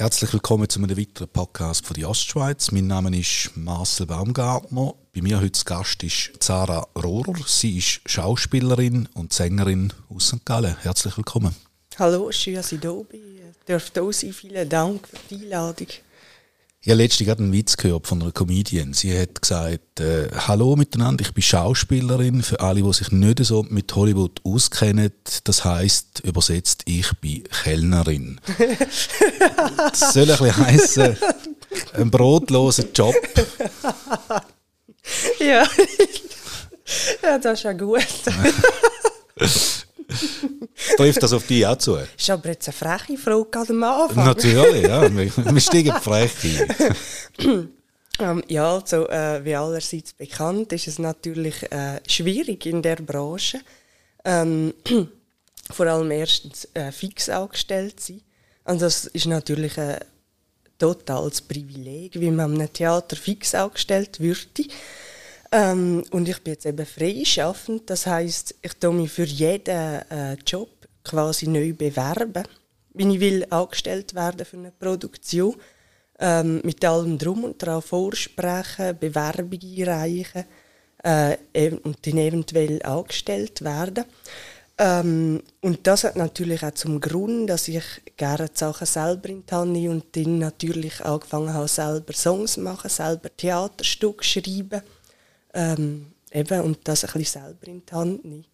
Herzlich willkommen zu einem weiteren Podcast von der Ostschweiz. Mein Name ist Marcel Baumgartner. Bei mir heute Gast ist Zara Rohrer. Sie ist Schauspielerin und Sängerin aus St. Gallen. Herzlich willkommen. Hallo, schön, dass ich da bin. Dürfte auch sein. Vielen Dank für die Einladung. Ich habe letztens gerade einen Witz gehört von einer Comedian. Sie hat gesagt, äh, hallo miteinander, ich bin Schauspielerin. Für alle, die sich nicht so mit Hollywood auskennen, das heißt übersetzt, ich bin Kellnerin. das soll ein bisschen heissen, ein brotloser Job. ja. ja, das ist ja gut. Trifft das auf dich auch zu? Ist aber jetzt eine freche Frage gerade am Anfang. Natürlich, ja. Wir steigen frech ein. ähm, ja, also, äh, wie allerseits bekannt, ist es natürlich äh, schwierig in der Branche. Ähm, vor allem erstens äh, fix angestellt sein. Und das ist natürlich ein totales Privileg, wie man am Theater fix angestellt würde. Ähm, und ich bin jetzt eben freischaffend, das heißt, ich tue mich für jeden äh, Job quasi neu bewerben, wenn ich will angestellt werden für eine Produktion, ähm, mit allem drum und dran vorsprechen, Bewerbung einreichen äh, und dann eventuell angestellt werden. Ähm, und das hat natürlich auch zum Grund, dass ich gerne die Sachen selber in die Hand nehme und dann natürlich angefangen habe, selber Songs zu machen, selber Theaterstücke schreiben ähm, eben, und das ein bisschen selber in die Hand nehmen.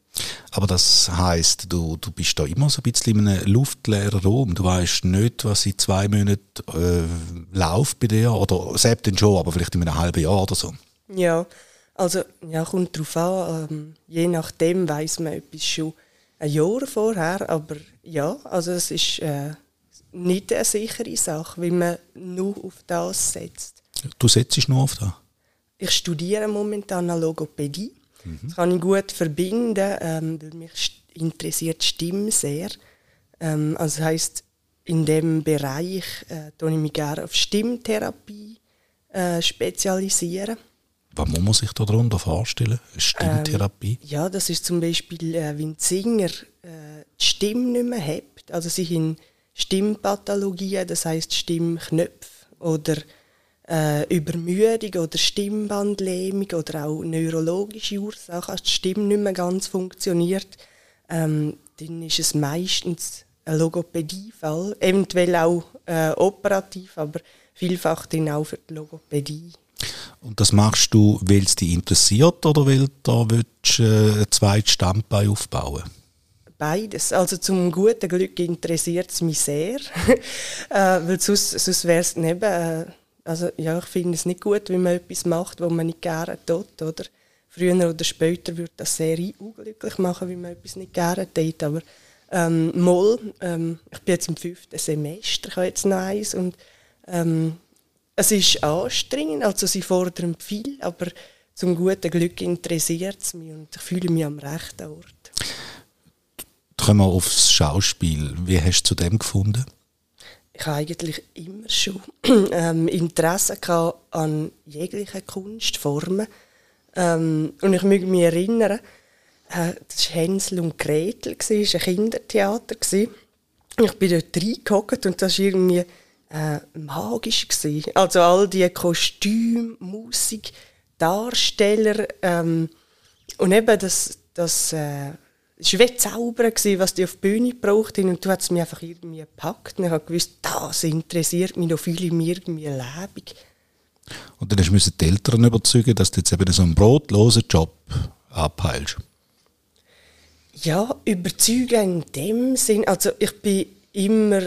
Aber das heißt, du, du bist da immer so ein bisschen in einem luftleeren Raum. Du weißt nicht, was in zwei Monaten äh, läuft bei dir. Oder selbst dann schon, aber vielleicht in einem halben Jahr oder so. Ja, also ja, kommt darauf an. Ähm, je nachdem weiß man etwas schon ein Jahr vorher. Aber ja, also es ist äh, nicht eine sichere Sache, wie man nur auf das setzt. Du setzt nur auf das? ich studiere momentan Logopädie. Mhm. Das kann ich gut verbinden, ähm, weil mich interessiert Stimme sehr. Ähm, also das heisst, in dem Bereich äh, ich mich gerne auf Stimmtherapie äh, spezialisieren. Was muss man sich darunter vorstellen? Stimmtherapie? Ähm, ja, das ist zum Beispiel, äh, wenn die Singer äh, die Stimme nicht mehr haben. Also sie haben Stimmpathologien, das heisst Stimmknöpfe oder äh, Übermüdung oder Stimmbandlähmung oder auch neurologische Ursachen, als die Stimme nicht mehr ganz funktioniert, ähm, dann ist es meistens ein Logopädiefall, eventuell auch äh, operativ, aber vielfach dann auch für die Logopädie. Und das machst du, weil es dich interessiert oder weil du willst, äh, ein zweites Standbein aufbauen Beides. Also zum guten Glück interessiert es mich sehr, äh, weil sonst, sonst wäre es neben äh, also ja, ich finde es nicht gut, wenn man etwas macht, was man nicht gerne tut, oder? Früher oder später würde das sehr unglücklich machen, wenn man etwas nicht gerne tut, aber ähm, mal, ähm, ich bin jetzt im fünften Semester, ich habe jetzt noch eins und ähm, es ist anstrengend, also sie fordern viel, aber zum guten Glück interessiert es mich und ich fühle mich am rechten Ort. Kommen wir aufs Schauspiel. Wie hast du zu dem gefunden? Ich habe eigentlich immer schon ähm, Interesse an jeglichen Kunstformen. Ähm, und ich möchte mich erinnern, äh, das war Hänsel und Gretel, es war ein Kindertheater. Ich bin dort reingehockt und das war irgendwie äh, magisch. Gewesen. Also all die Kostüme, Musik, Darsteller ähm, und eben das, das äh, es war wie Zaubern, was die auf die Bühne gebraucht haben. Und du hast mich einfach irgendwie gepackt. Und ich habe gewusst, das interessiert mich, fühle ich mich irgendwie lebendig. Und dann musst du die Eltern überzeugen, dass du jetzt eben so einen brotlosen Job abheilst. Ja, überzeugen in dem Sinn. Also ich bin immer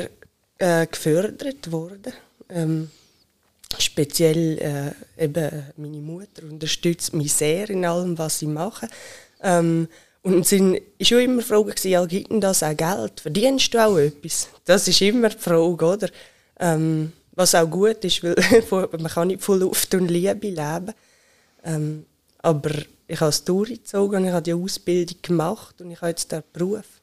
äh, gefördert worden. Ähm, speziell äh, eben meine Mutter unterstützt mich sehr in allem, was ich mache. Ähm, und sind schon immer Fragen gewesen, ja, gibt denn das auch Geld? Verdienst du auch etwas? Das ist immer die Frage, oder? Ähm, was auch gut ist, weil man kann nicht von Luft und Liebe leben. Ähm, aber ich habe es durchgezogen, ich habe die Ausbildung gemacht und ich habe jetzt den Beruf.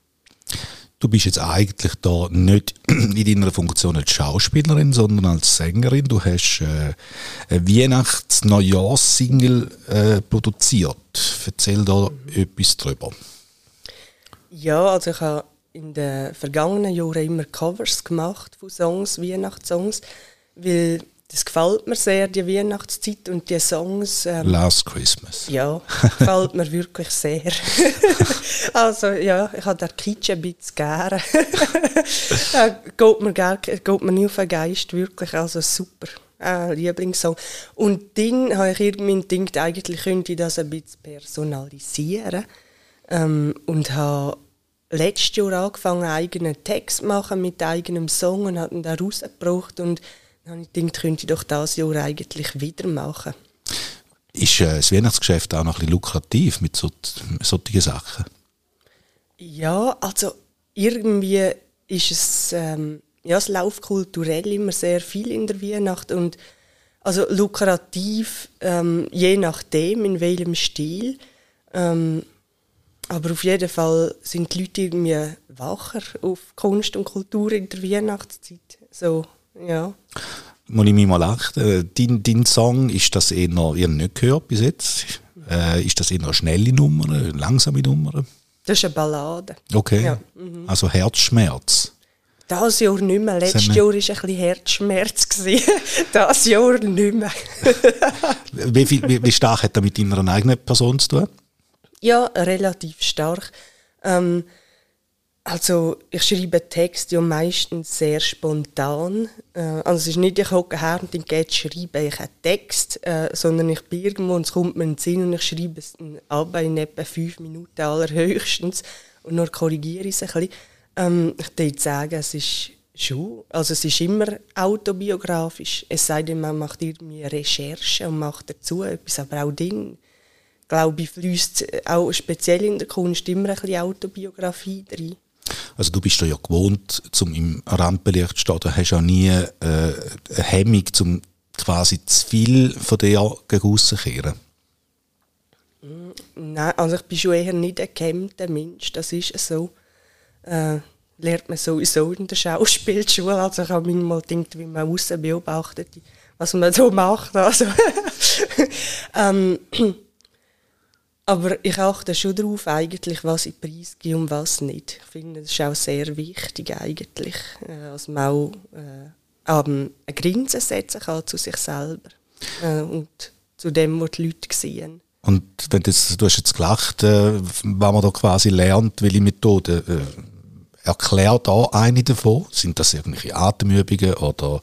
Du bist jetzt eigentlich da nicht in deiner Funktion als Schauspielerin, sondern als Sängerin. Du hast äh, eine Weihnachts-Neujahrs-Single äh, produziert. Erzähl da etwas darüber. Ja, also ich habe in den vergangenen Jahren immer Covers gemacht von Songs, Weihnachtssongs, weil das gefällt mir sehr, die Weihnachtszeit und die Songs. Ähm, Last Christmas. Ja, gefällt mir wirklich sehr. also ja, ich habe den Kitsch ein bisschen gerne. geht, mir gar, geht mir nicht auf den Geist, wirklich, also super. Äh, Lieblingssong. Und dann habe ich irgendwie gedacht, eigentlich könnte ich das ein bisschen personalisieren. Ähm, und habe letztes Jahr angefangen, einen eigenen Text zu machen mit eigenem Song und habe ihn da rausgebracht und dann ich gedacht, könnte ich doch dieses Jahr eigentlich wieder machen. Ist äh, das Weihnachtsgeschäft auch noch ein bisschen lukrativ mit so, solchen Sachen? Ja, also irgendwie ist es, ähm, ja, es läuft kulturell immer sehr viel in der Weihnacht und also lukrativ, ähm, je nachdem, in welchem Stil. Ähm, aber auf jeden Fall sind die Leute irgendwie wacher auf Kunst und Kultur in der Weihnachtszeit. So ja. Muss ich mich mal achten. Dein, dein Song, ist das eher, noch, ihr nicht gehört bis jetzt? Äh, ist das eher eine schnelle Nummer, eine langsame Nummer? Das ist eine Ballade. Okay. Ja. Mhm. Also Herzschmerz. Das Jahr nicht mehr. Letztes Jahr war ein bisschen Herzschmerz. das Jahr nicht mehr. wie, wie, wie, stark hat das mit deiner eigenen Person zu tun? Ja, relativ stark. Ähm, also ich schreibe Texte ja meistens sehr spontan. Äh, also es ist nicht, ich hocke her und dann schreibe ich einen Text, äh, sondern ich bin irgendwo und es kommt mir in den Sinn und ich schreibe es ab in etwa fünf Minuten allerhöchstens und nur korrigiere ich es ein bisschen. Ähm, ich würde sagen, es ist schon, also es ist immer autobiografisch. Es sei denn, man macht irgendwie Recherche und macht dazu etwas, aber auch dann glaube ich, fließt auch speziell in der Kunst immer ein bisschen Autobiografie drin. Also du bist ja gewohnt, zum im Rampenlicht zu stehen. Du hast ja nie äh, eine Hemmung, zum quasi zu viel von dir gegen kehren. Mm, nein, also ich bin schon eher nicht ein gehemmter Mensch, das ist so. Äh, lernt man sowieso in der Schauspielschule. Also ich habe manchmal gedacht, wie man außen beobachtet, was man so macht. Also ähm, aber ich achte schon darauf, eigentlich, was ich preisgebe und was nicht. Ich finde, das ist auch sehr wichtig, eigentlich, äh, dass man auch äh, eine Grenze setzen kann zu sich selber äh, und zu dem, was die Leute sehen. Und wenn das, du hast jetzt gelacht, äh, was man da quasi lernt, welche Methoden, äh, erklär da eine davon. Sind das irgendwelche Atemübungen oder,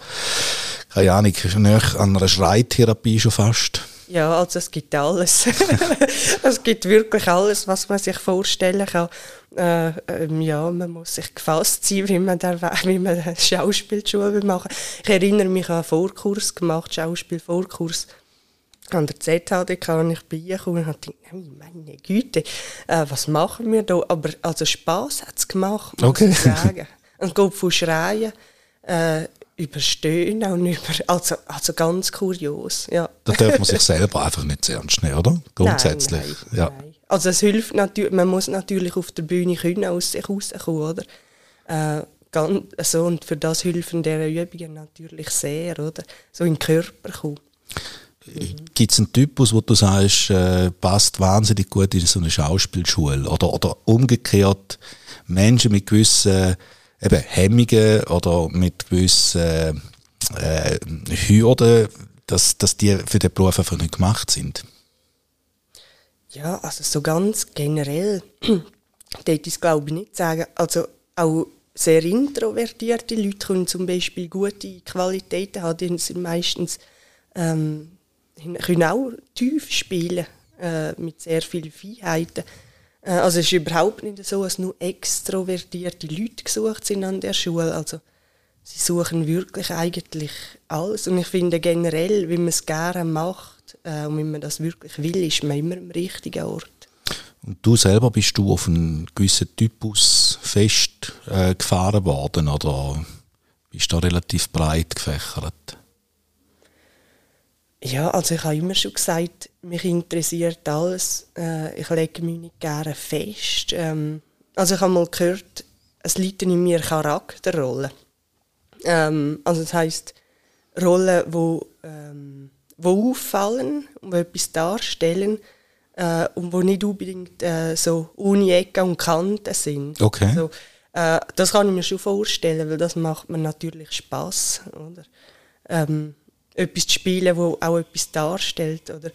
keine Ahnung, an einer Schreitherapie schon fast? Ja, also es gibt alles. es gibt wirklich alles, was man sich vorstellen kann. Äh, ähm, ja, man muss sich gefasst sein, wie man, der, wie man eine Schauspielschule machen Ich erinnere mich an einen Vorkurs gemacht, Schauspielvorkurs an der ZHDK, und ich bin gekommen und dachte, meine Güte, äh, was machen wir da? Aber also Spass hat es gemacht, muss okay. ich sagen. Und geht von Schreien äh, überstehen und über, also, also ganz kurios, ja. Da darf man sich selber einfach nicht sehr ernst nehmen, oder? Grundsätzlich, nein, nein, ja. Nein. Also es hilft natürlich, man muss natürlich auf der Bühne können aus sich rauskommen, oder? Äh, ganz, also, und für das helfen diese Übungen natürlich sehr, oder? So in den Körper kommen. Gibt es einen Typus, wo du sagst, äh, passt wahnsinnig gut in so eine Schauspielschule? Oder, oder umgekehrt, Menschen mit gewissen eben Hemmungen oder mit gewissen äh, Hürden, dass, dass die für den Beruf einfach nicht gemacht sind? Ja, also so ganz generell, dort ist glaube ich nicht sagen. Also auch sehr introvertierte Leute können zum Beispiel gute Qualitäten haben, die sind meistens ähm, können auch tief spielen äh, mit sehr vielen Feinheiten. Äh, also es ist überhaupt nicht so, dass nur extrovertierte Leute gesucht sind an der Schule. Also sie suchen wirklich eigentlich alles. Und ich finde generell, wenn man es gerne macht äh, und wenn man das wirklich will, ist man immer am richtigen Ort. Und du selber bist du auf einen gewissen Typus fest äh, gefahren worden oder bist du da relativ breit gefächert? Ja, also ich habe immer schon gesagt, mich interessiert alles. Äh, ich lege mich nicht gerne fest. Ähm, also ich habe mal gehört, es liegt in mir Charakterrollen. Ähm, also das heißt Rollen, wo, ähm, wo auffallen und etwas darstellen, äh, und wo nicht unbedingt äh, so ohne Ecken und Kanten sind. Okay. Also, äh, das kann ich mir schon vorstellen, weil das macht mir natürlich Spaß, oder? Ähm, etwas zu spielen, wo auch etwas darstellt, oder?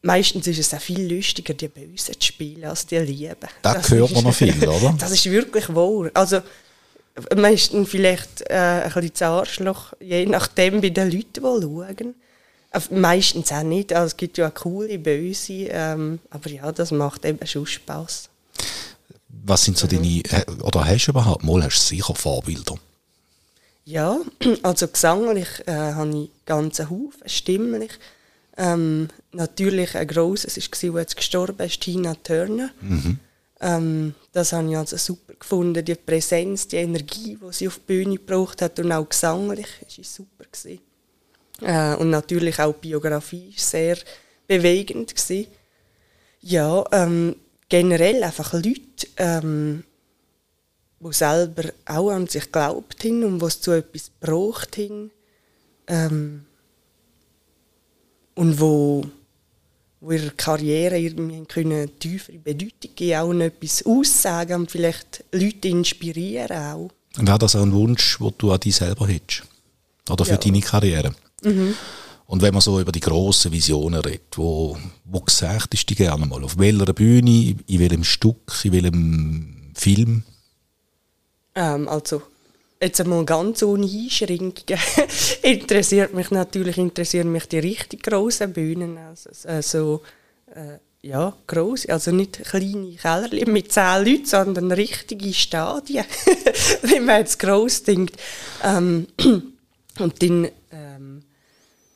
Meistens ist es auch viel lustiger, die Bösen zu spielen, als die Lieben. Das, hört man noch viel, oder? Das ist wirklich wahr. Also, meistens vielleicht äh, ein bisschen das Arschloch, je nachdem, bei den Leuten, die schauen. Meistens auch nicht. Also, es gibt ja auch coole, böse. Ähm, aber ja, das macht eben schon Spass. Was sind so mhm. deine, äh, oder hast du überhaupt mal, hast du sicher Vorbilder? Ja, also gesanglich äh, habe ich ganzen Haufen, stimmlich. Ähm, natürlich ein grosses war, jetzt gestorben ist, Tina Turner. Mhm. Ähm, das habe ich also super gefunden, die Präsenz, die Energie, die sie auf die Bühne gebraucht hat und auch gesanglich war super. Äh, und natürlich auch die Biografie war sehr bewegend. Gewesen. Ja, ähm, generell einfach Leute, ähm, die selber auch an sich glaubt haben und was zu etwas gebraucht haben. Ähm, und wo wo ihre Karriere irgendwie können tiefere Bedeutung geben, auch etwas aussagen und vielleicht Leute inspirieren auch. Wäre das auch ein Wunsch, den du an dich selber hättest? Oder für ja. deine Karriere? Mhm. Und wenn man so über die grossen Visionen redet, wo, wo gesagt ist die gerne mal? Auf welcher Bühne, in welchem Stück, in welchem Film? Ähm, also jetzt einmal ganz ohne Einschränkungen, interessiert mich natürlich interessieren mich die richtig grossen Bühnen. Also, also äh, ja, gross, also nicht kleine Kellerchen mit zehn Leuten, sondern richtige Stadien, wie man jetzt gross denkt. Ähm, und dann ähm,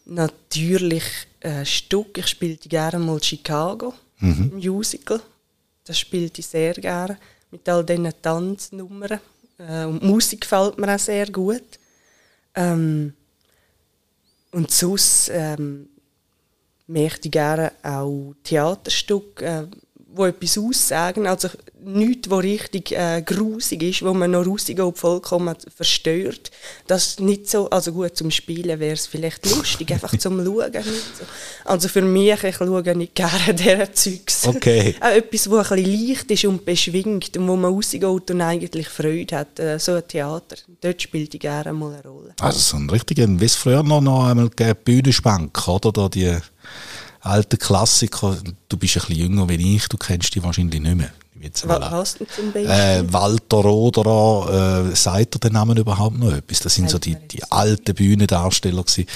natürlich äh, Stück, ich spielte gerne mal Chicago, mhm. Musical, das spielte ich sehr gerne, mit all diesen Tanznummern. Äh, und Musik gefällt mir auch sehr gut. Ähm, und sonst ähm, möchte ich gerne auch Theaterstücke, äh, wo etwas aussagen. Also nichts, was richtig äh, grusig ist, wo man noch rausgeht vollkommen verstört. Das ist nicht so, also gut zum Spielen wäre es vielleicht lustig, einfach zum Schauen. So. Also für mich, ich schaue nicht gerne dieser Zeugs. Okay. Auch etwas, das ein bisschen leicht ist und beschwingt und wo man rausgeht und eigentlich Freude hat. Äh, so ein Theater, dort spielt ich gerne mal eine Rolle. Also so ein richtiger, wie es früher noch, noch einmal Bühnenspank, oder? Da die alten Klassiker. Du bist ein bisschen jünger wie ich, du kennst die wahrscheinlich nicht mehr. Jetzt Was hast du zum Beispiel? Äh, Walter Roderer, äh, sagt er den Namen überhaupt noch etwas? Das sind so die, die alten Bühnendarsteller gewesen.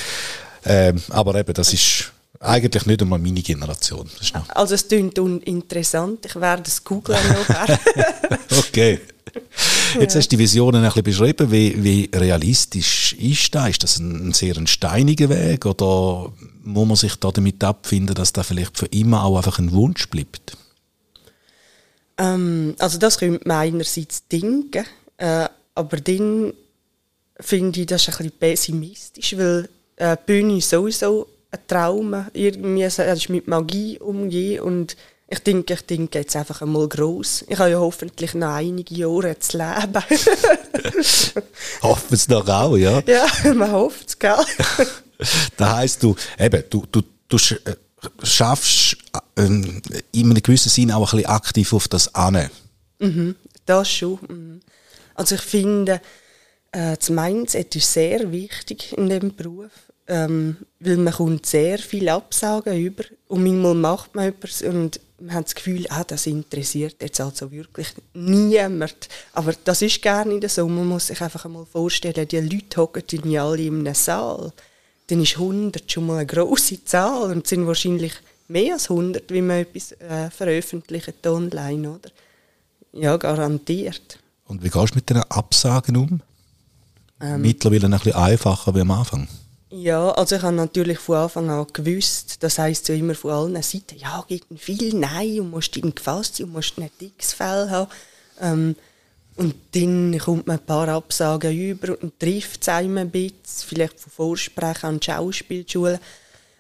Ähm, aber eben, das ist eigentlich nicht einmal meine Generation. Also es klingt interessant, ich werde es googeln okay. Jetzt hast du die Visionen ein bisschen beschrieben. Wie, wie realistisch ist das? Ist das ein, ein sehr ein steiniger Weg oder muss man sich da damit abfinden, dass das vielleicht für immer auch einfach ein Wunsch bleibt? Ähm, also das könnte man einerseits denken, äh, aber dann finde ich das ein bisschen pessimistisch, weil äh, Bühne ist sowieso ein Traum, irgendwie, ist mit Magie umgehen und ich denke, ich denke jetzt einfach einmal gross. Ich habe ja hoffentlich noch einige Jahre zu leben. Hoffen es noch auch, ja? Ja, man hofft es, gell? das heisst, du, eben, du, du, du schaffst äh, in einem gewissen Sinn auch ein bisschen aktiv auf das an. Mhm, das schon. Mhm. Also ich finde, äh, das Mindset ist sehr wichtig in diesem Beruf, ähm, weil man kommt sehr viel Absagen über und manchmal macht man etwas und man hat das Gefühl, ah, das interessiert jetzt also wirklich niemand. Aber das ist gar nicht so. Man muss sich einfach einmal vorstellen, die Leute hocken ja alle in einem Saal. Dann ist 100 schon mal eine grosse Zahl und es sind wahrscheinlich mehr als 100, wie man etwas äh, veröffentlicht online, oder? Ja, garantiert. Und wie gehst du mit diesen Absagen um? Ähm, Mittlerweile ein bisschen einfacher wie am Anfang. Ja, also ich habe natürlich von Anfang an gewusst, das heisst ja immer von allen Seiten, ja, gibt viel Nein und musst ihnen gefasst sein und musst nicht X-Fälle haben. Ähm, und dann kommt man ein paar Absagen über und trifft es einem ein bisschen, vielleicht von Vorsprechen an die Schauspielschule.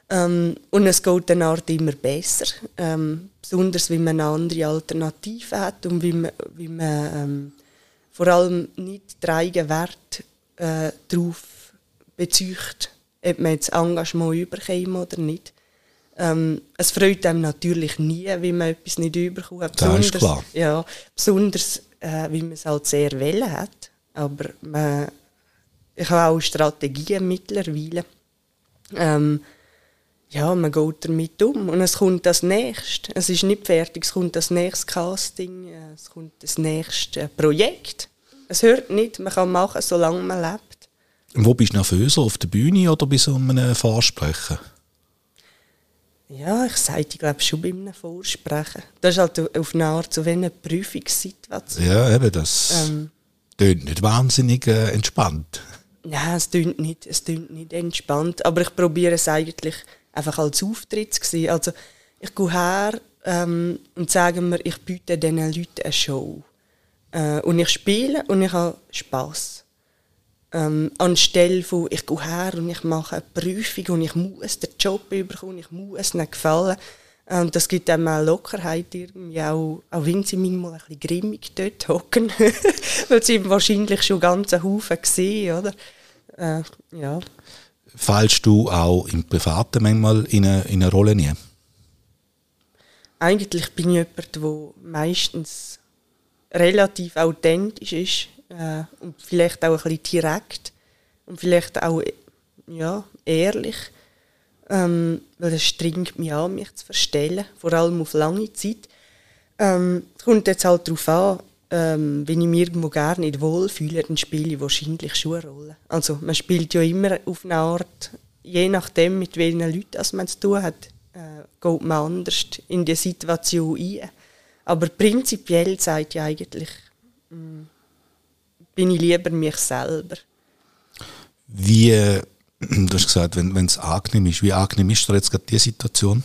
Ähm, und es geht dann Art immer besser, ähm, besonders wenn man eine andere Alternative hat und wie man, wie man ähm, vor allem nicht den eigenen Wert äh, darauf bezieht ob man jetzt Engagement überkommt oder nicht. Ähm, es freut einem natürlich nie, wie man etwas nicht überkommt. Das ist klar. Ja, besonders, äh, wie man es halt sehr wählen hat. Aber man, ich habe auch Strategien mittlerweile. Ähm, ja, man geht damit um und es kommt das nächste. Es ist nicht fertig, es kommt das nächste Casting, äh, es kommt das nächste Projekt. Es hört nicht, man kann machen, solange man lebt. Wo bist du nervöser, auf der Bühne oder bei so einem Vorsprechen? Ja, ich sage, ich glaube schon bei einem Vorsprechen. Das ist halt auf eine Art so wie eine Prüfungssituation. Ja, eben, das Ähm, tönt nicht wahnsinnig äh, entspannt. Nein, es klingt nicht, es nicht entspannt, aber ich probiere es eigentlich einfach als Auftritt zu sehen. Also ich gehe her ähm, und sage mir, ich biete diesen Leuten eine Show. Äh, und ich spiele und ich habe Spass. Ähm, anstelle von, ich gehe her und ich mache eine Prüfung und ich muss den Job bekommen, ich muss ihnen gefallen. Und das gibt einem auch Lockerheit irgendwie, auch, auch wenn sie manchmal ein bisschen grimmig dort hocken, weil sie wahrscheinlich schon ganz einen Haufen gesehen, oder? Äh, ja. Fallst du auch im Privaten manchmal in eine, in eine Rolle nie? Eigentlich bin ich jemand, der meistens relativ authentisch ist äh, und vielleicht auch ein bisschen direkt und vielleicht auch ja, ehrlich. Ähm, weil es strengt mich an, mich zu verstellen, vor allem auf lange Zeit. Ähm, kommt jetzt halt darauf an, ähm, wenn ich mich irgendwo gar nicht wohlfühle, dann spiele ich wahrscheinlich schon eine Rolle. Also man spielt ja immer auf eine Art, je nachdem, mit welchen Leuten man zu tun hat, äh, geht man anders in die Situation ein. Aber prinzipiell sagt ja eigentlich, mh, bin ich lieber mich selber. Wie, äh, du hast gesagt, wenn es angenehm ist, wie angenehm ist dir jetzt gerade die Situation?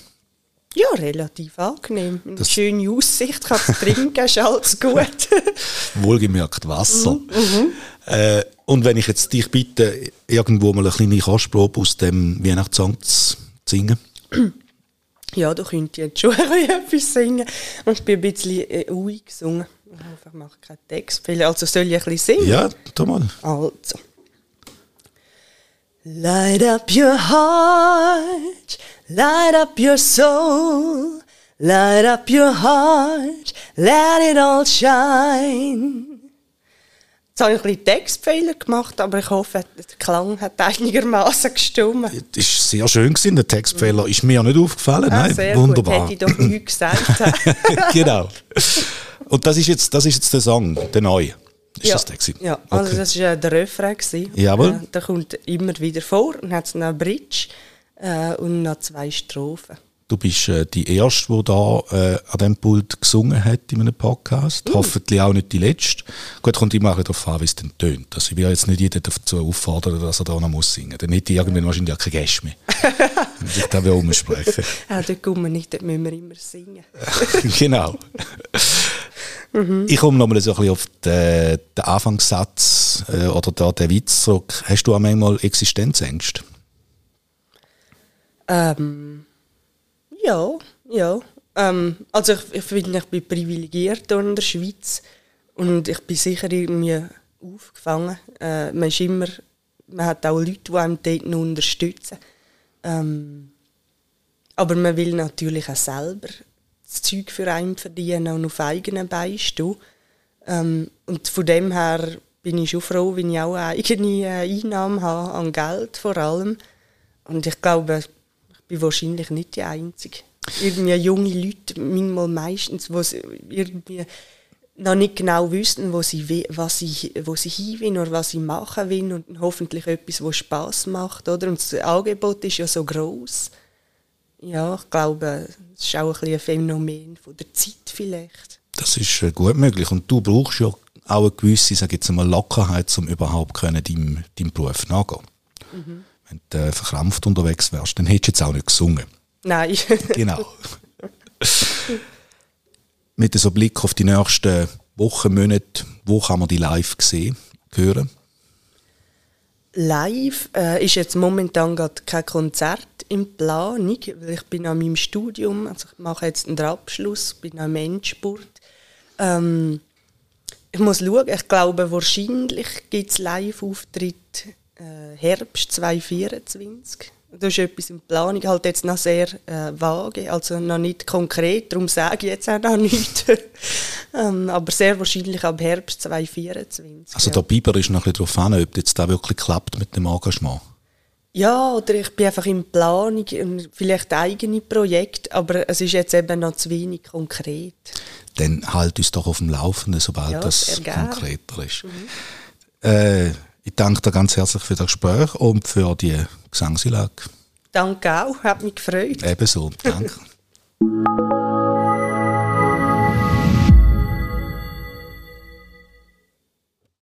Ja, relativ angenehm. Eine Das- schöne Aussicht, kannst du trinken, ist alles gut. Wohlgemerkt Wasser. Äh, und wenn ich jetzt dich bitte, irgendwo mal eine kleine Kostprobe aus dem Weihnachtssong zu singen. ja, du könntest jetzt schon ein bisschen etwas singen. Und ich bin ein bisschen äh, ruhig gesungen. Ich mache keinen Textfehler. Also soll ich ein bisschen singen? Ja, tu mal. Also. Light up your heart, light up your soul, light up your heart, let it all shine. Jetzt habe ich ein bisschen Textfehler gemacht, aber ich hoffe, der Klang hat einigermaßen gestimmt. Das war sehr schön, gewesen. der Textfehler ist mir nicht aufgefallen. Ah, Nein, sehr wunderbar. gut, hätte ich doch nichts gesagt. genau. Und das ist, jetzt, das ist jetzt der Song, der neue. Ist ja, das der gewesen? ja, also Okay. das war äh, der Refrain. gewesen. Jawohl. Äh, der kommt immer wieder vor und hat noch eine Bridge äh, und noch zwei Strophen. Du bist äh, die Erste, die da äh, an diesem Pult gesungen hat in einem Podcast. Uh. Hoffentlich auch nicht die Letzte. Gut, kommt immer auch darauf an, wie es dann tönt. Also ich will jetzt nicht jeden dazu auffordern, dass er da noch muss singen muss. Dann hätte ich irgendwann wahrscheinlich auch keinen Gäste mehr. Ich da will umsprechen. Ja, dort kommen wir nicht, dort müssen wir immer singen. genau. Ich komme nochmal so ein bisschen auf den, den Anfangssatz äh, oder da den Witz zurück. Hast du auch manchmal Existenzängste? Ähm, ja, ja. Ähm, also ich, ich finde, ich bin privilegiert hier in der Schweiz und ich bin sicher irgendwie aufgefangen. Äh, man, ist immer, man hat auch Leute, die einem dort noch unterstützen. Ähm, aber man will natürlich auch selber das Zeug für einen verdienen und auf eigenen Beinen stehen. Ähm, und von dem her bin ich schon froh, wenn ich auch eine eigene äh, Einnahmen habe, an Geld vor allem. Und ich glaube, bin wahrscheinlich nicht die Einzige. Irgendwie junge Leute, manchmal meistens, die sie irgendwie noch nicht genau wissen, wo sie, was sie, wo sie hin wollen oder was sie machen wollen und hoffentlich etwas, was Spaß macht. Oder? Und das Angebot ist ja so groß. Ja, ich glaube, es ist auch ein, bisschen ein Phänomen von der Zeit vielleicht. Das ist äh, gut möglich. Und du brauchst ja auch eine gewisse, sag jetzt mal, Lockerheit, um überhaupt können, deinem, deinem Beruf nachgehen. Wenn du äh, verkrampft unterwegs wärst, dann hättest du jetzt auch nicht gesungen. Nein. Genau. Mit so Blick auf die nächsten Wochen, Monate, wo kann man die live sehen, hören? Live äh, ist jetzt momentan gerade kein Konzert in Planung, weil ich bin an meinem Studium, also ich mache jetzt einen Abschluss, bin am Endspurt. Ähm, ich muss schauen, ich glaube wahrscheinlich gibt es Live-Auftritt äh, Herbst 2024. Da ist etwas in Planung, halt jetzt noch sehr äh, vage, also noch nicht konkret, darum sage ich jetzt auch noch nichts. ähm, aber sehr wahrscheinlich ab Herbst 2024. Also ja. der Biber ist noch ein bisschen darauf an, ob jetzt da wirklich klappt mit dem Engagement. Ja, oder ich bin einfach in Planung, vielleicht eigene Projekte, aber es ist jetzt eben noch zu wenig konkret. Dann halt uns doch auf dem Laufenden, sobald Ja, das gerne. konkreter ist. Äh, ich danke dir ganz herzlich für das Gespräch und für die Gesangseinlage. Danke auch, hat mich gefreut. Ebenso. Danke.